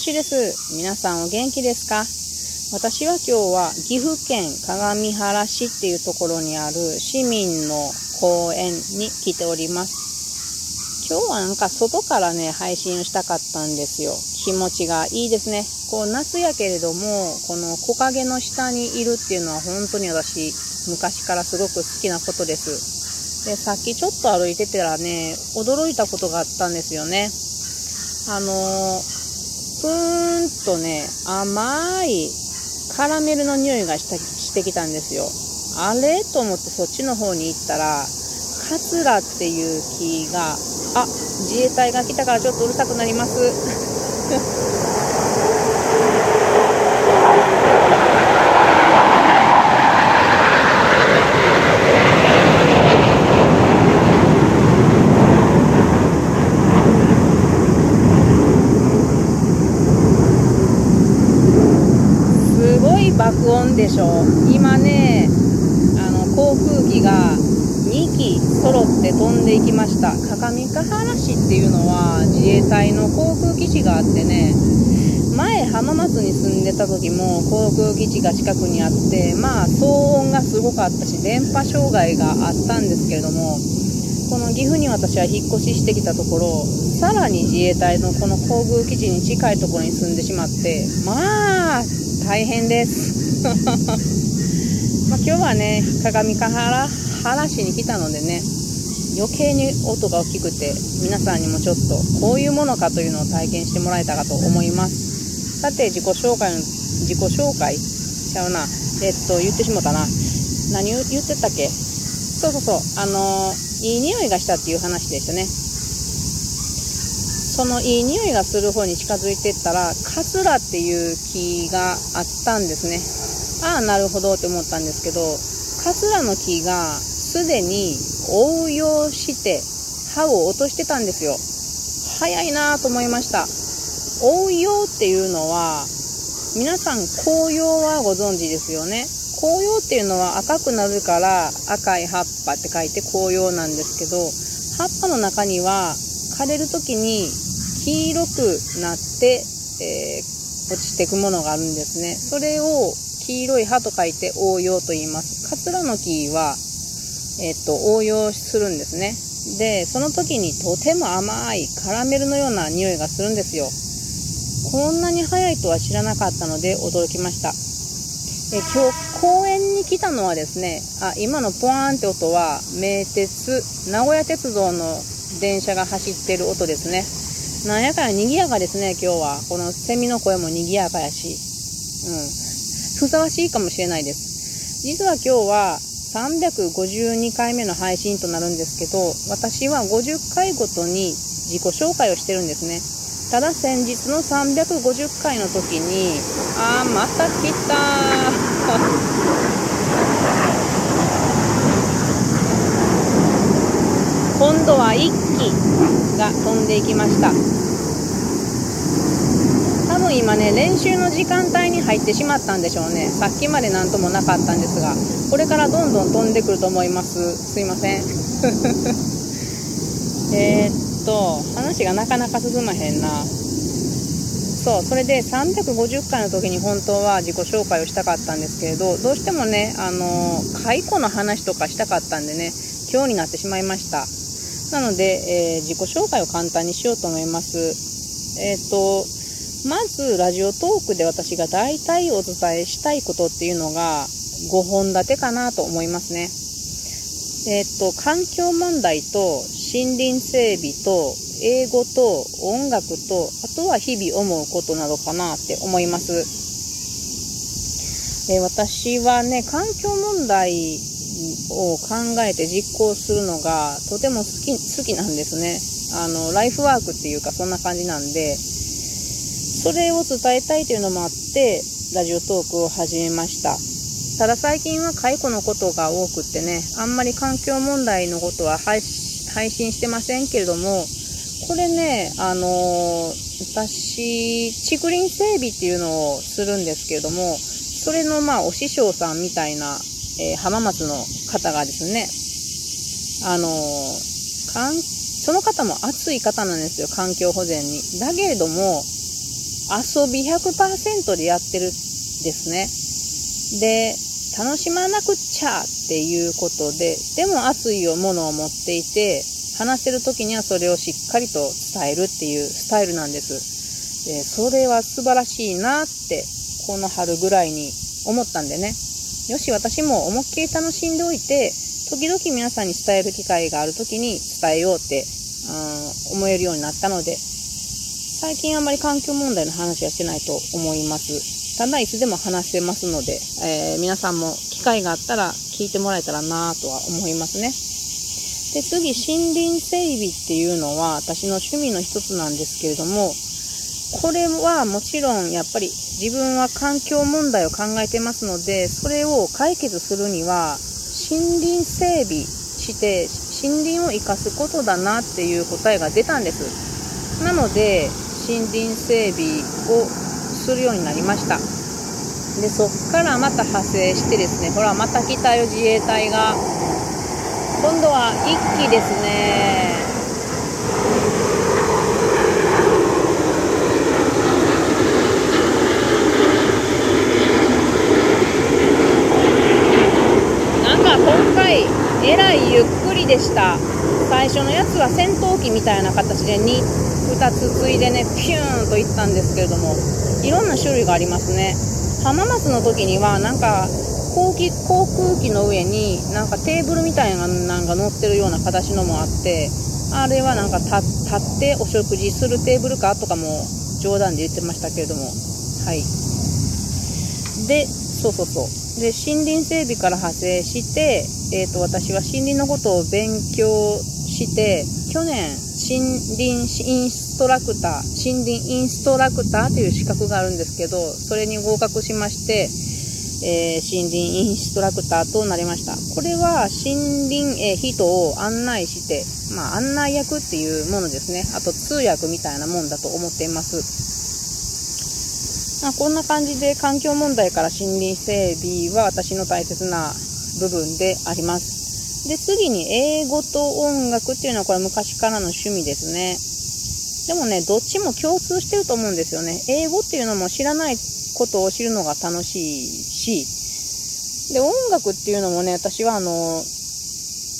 橋です。皆さんお元気ですか？私は今日は岐阜県鏡原市っていうところにある市民の公園に来ております。今日はなんか外からね、配信をしたかったんですよ。気持ちがいいですね。こう夏やけれども、この木陰の下にいるっていうのは本当に私、昔からすごく好きなことです。で、さっきちょっと歩いてたらね、驚いたことがあったんですよね。あのー、ぷーんとね、甘いカラメルの匂いがしてきたんですよ。あれと思ってそっちの方に行ったら、カツラっていう木が、あ、自衛隊が来たからちょっとうるさくなります。爆音でしょ今ねあの航空機が2機揃って飛んでいきました。各務原市っていうのは自衛隊の航空基地があってね前浜松に住んでた時も航空基地が近くにあってまあ騒音がすごかったし電波障害があったんですけれどもこの岐阜に私は引っ越ししてきたところさらに自衛隊のこの航空基地に近いところに住んでしまってまあ大変です。ま、今日はね鏡ヶ原原市に来たのでね余計に音が大きくて皆さんにもちょっとこういうものかというのを体験してもらえたかと思います。さて自己紹介の自己紹介？ちゃうな。えっと言ってしもたな。何言ってたっけ？そうそうそう。あの、いい匂いがしたっていう話でしたね。そのいい匂いがする方に近づいてったらカツラっていう木があったんですね。ああなるほどって思ったんですけどカツラの木がすでに応用して葉を落としてたんですよ。早いなと思いました。応用っていうのは皆さん紅葉はご存知ですよね。紅葉っていうのは赤くなるから赤い葉っぱって書いて紅葉なんですけど葉っぱの中には枯れる時に黄色くなって、えー、落ちていくものがあるんですね。それを黄色い葉と書いて応用と言います。カツラの木は、えっと、応用するんですね。で、その時にとても甘いカラメルのような匂いがするんですよ。こんなに早いとは知らなかったので驚きました。え今日公園に来たのはですね、あ、今のポワーンって音は名鉄、名古屋鉄道の電車が走ってる音ですね。なんやかん賑やかですね、今日は。このセミの声も賑やかやし。うん。ふさわしいかもしれないです。実は今日は352回目の配信となるんですけど、私は50回ごとに自己紹介をしてるんですね。ただ先日の350回の時に、あー、また来たー今度は1機が飛んでいきました。多分今ね練習の時間帯に入ってしまったんでしょうね。さっきまで何ともなかったんですがこれからどんどん飛んでくると思います。すいません。えっと話がなかなか進まへんな。そうそれで350回の時に本当は自己紹介をしたかったんですけれどどうしてもねあの解雇の話とかしたかったんでね今日になってしまいました。なので、えー、自己紹介を簡単にしようと思います。えっ、ー、と、まず、ラジオトークで私が大体お伝えしたいことっていうのが5本立てかなと思いますね。えっ、ー、と、環境問題と森林整備と英語と音楽と、あとは日々思うことなどかなって思います。え私はね、環境問題を考えて実行するのがとても好き好きなんですね。あのライフワークっていうかそんな感じなんでそれを伝えたいというのもあってラジオトークを始めました。ただ最近は解雇のことが多くってねあんまり環境問題のことは配信してませんけれどもこれねあのー、私竹林整備っていうのをするんですけれどもそれのまあお師匠さんみたいなえー、浜松の方がですね、あのー、かん、その方も熱い方なんですよ、環境保全に。だけれども、遊び100%でやってるですね。で、楽しまなくちゃっていうことで、でも熱いものを持っていて、話してる時にはそれをしっかりと伝えるっていうスタイルなんです。で、それは素晴らしいなって、この春ぐらいに思ったんでね。よし、私も思いっきり楽しんでおいて、時々皆さんに伝える機会がある時に伝えようって、うん、思えるようになったので、最近あまり環境問題の話はしてないと思います。ただいつでも話せますので、えー、皆さんも機会があったら聞いてもらえたらなとは思いますね。で、次、森林整備っていうのは私の趣味の一つなんですけれども、これはもちろんやっぱり自分は環境問題を考えてますので、それを解決するには森林整備して森林を生かすことだなっていう答えが出たんです。なので、森林整備をするようになりました。で、そっからまた派生してですね、ほら、また来たよ、自衛隊が。今度は1機ですね。今回、えらいゆっくりでした。最初のやつは戦闘機みたいな形で 2, 2つついでねピューンといったんですけれどもいろんな種類がありますね。浜松の時にはなんか航機航空機の上になんかテーブルみたいなのが乗ってるような形のもあってあれはなんか立ってお食事するテーブルかとかも冗談で言ってましたけれども。はい。でそうそうそう。で森林整備から派生して、えーと私は森林のことを勉強して去年森林インストラクター森林インストラクターという資格があるんですけどそれに合格しまして、えー、森林インストラクターとなりました。これは森林、えー、人を案内して、まあ、案内役っていうものですね。あと通訳みたいなもんだと思っています。まあ、こんな感じで環境問題から森林整備は私の大切な部分であります。で、次に英語と音楽っていうのはこれ昔からの趣味ですね。でもね、どっちも共通してると思うんですよね。英語っていうのも知らないことを知るのが楽しいし、で、音楽っていうのもね、私はあの、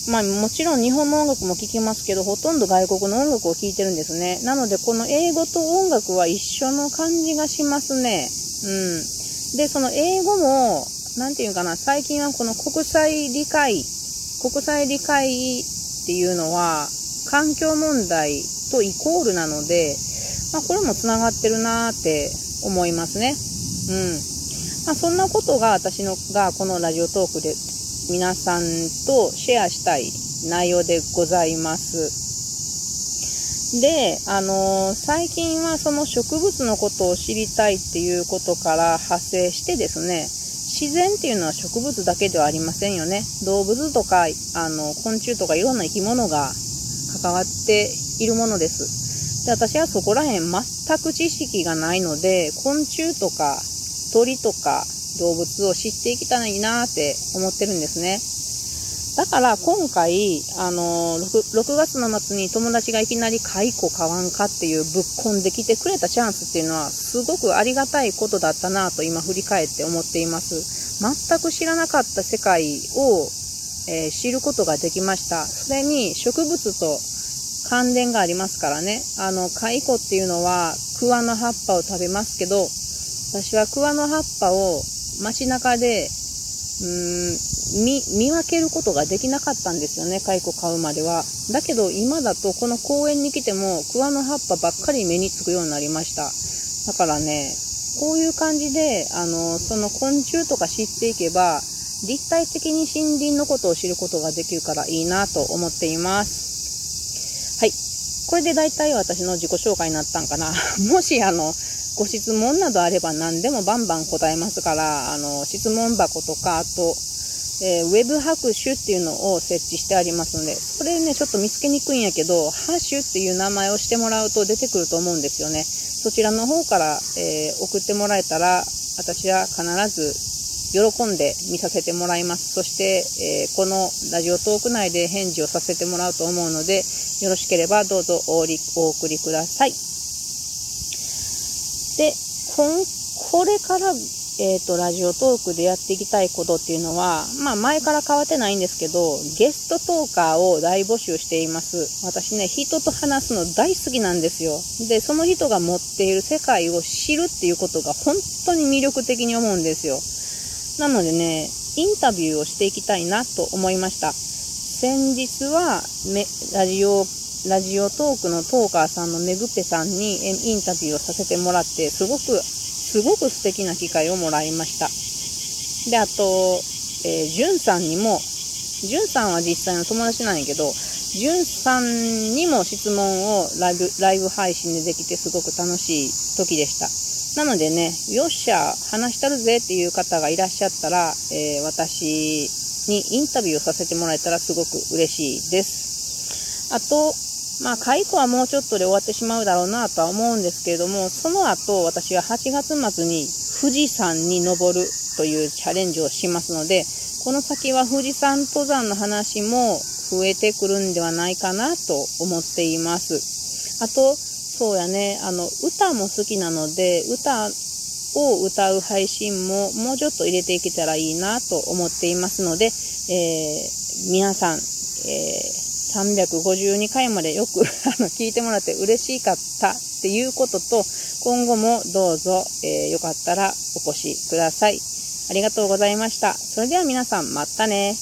まあもちろん日本の音楽も聴きますけど、ほとんど外国の音楽を聴いてるんですね。なので、この英語と音楽は一緒の感じがしますね。うん。で、その英語も、なんていうかな、最近はこの国際理解国際理解っていうのは環境問題とイコールなので、まあ、これもつながってるなーって思いますね。うん。まあ、そんなことが私のがこのラジオトークで皆さんとシェアしたい内容でございます。で、あのー、最近はその植物のことを知りたいっていうことから派生してですね、自然っていうのは植物だけではありませんよね。動物とか、あの、昆虫とかいろんな生き物が関わっているものです。で、私はそこら辺全く知識がないので、昆虫とか鳥とか動物を知っていきたいなって思ってるんですね。だから今回、あの 6, 6, 月の末に友達がいきなり蚕買わんかっていうぶっこんできてくれたチャンスっていうのはすごくありがたいことだったなと今振り返って思っています。全く知らなかった世界を、えー、知ることができました。それに植物と関連がありますからね。あの、蚕っていうのは桑の葉っぱを食べますけど、私は桑の葉っぱを街中でうーん見見分けることができなかったんですよね蚕買うまでは。だけど今だとこの公園に来ても桑の葉っぱばっかり目につくようになりました。だからねこういう感じであのその昆虫とか知っていけば立体的に森林のことを知ることができるからいいなと思っています。はい。これで大体私の自己紹介になったんかな。もしあのご質問などあれば何でもバンバン答えますから、あの、質問箱とか、あと、えー、ウェブ拍手っていうのを設置してありますので、それね、ちょっと見つけにくいんやけど、ハッシュっていう名前をしてもらうと出てくると思うんですよね。そちらの方から、えー、送ってもらえたら、私は必ず喜んで見させてもらいます。そして、えー、このラジオトーク内で返事をさせてもらうと思うので、よろしければどうぞお送りください。で、これからえっ、ー、と、ラジオトークでやっていきたいことっていうのは、まあ前から変わってないんですけど、ゲストトーカーを大募集しています。私ね、人と話すの大好きなんですよ。で、その人が持っている世界を知るっていうことが本当に魅力的に思うんですよ。なのでね、インタビューをしていきたいなと思いました。先日は、ラジオラジオトークのトーカーさんのめぐぺさんにインタビューをさせてもらって、すごくすごく素敵な機会をもらいました。で、あと、えー、じゅんさんにも、じゅんさんは実際の友達なんやけど、じゅんさんにも質問をライブ、ライブ配信でできてすごく楽しい時でした。なのでね、よっしゃ、話したるぜっていう方がいらっしゃったら、えー、私にインタビューをさせてもらえたらすごく嬉しいです。あと、まあ、解雇はもうちょっとで終わってしまうだろうなとは思うんですけれども、その後、私は8月末に富士山に登るというチャレンジをしますので、この先は富士山登山の話も増えてくるんではないかなと思っています。あと、そうやね、あの、歌も好きなので、歌を歌う配信ももうちょっと入れていけたらいいなと思っていますので、えー、皆さん、えー352回までよく あの聞いてもらって嬉しかったっていうことと、今後もどうぞ、えー、よかったらお越しください。ありがとうございました。それでは皆さん、またね。